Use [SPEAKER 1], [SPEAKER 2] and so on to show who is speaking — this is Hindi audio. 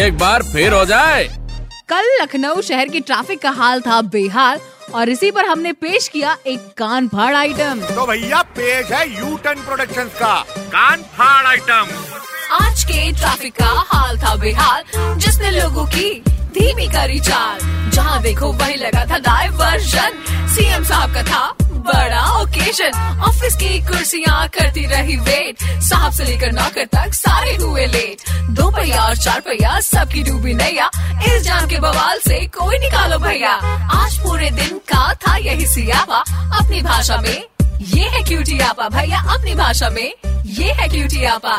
[SPEAKER 1] एक बार फिर हो जाए।
[SPEAKER 2] कल लखनऊ शहर की ट्रैफ़िक का हाल था बेहाल और इसी पर हमने पेश किया एक कान फाड़ आइटम
[SPEAKER 3] तो भैया पेश है यू टर्न प्रोडक्शन का कान फाड़ आइटम
[SPEAKER 2] आज के ट्रैफ़िक का हाल था बेहाल जिसने लोगों की धीमी करी चाल। जहाँ देखो वही लगा था डाइवर्जन सीएम साहब का था बड़ा ओकेजन ऑफ़िस की कुर्सियाँ करती रही वेट साहब से लेकर नौकर तक सारे हुए लेट दो पहिया और चार पहिया, सबकी डूबी नैया। इस जान के बवाल से कोई निकालो भैया। आज पूरे दिन का था यही सियापा अपनी भाषा में, ये है क्यूटी आपा। भैया, अपनी भाषा में, ये है क्यूटी आपा।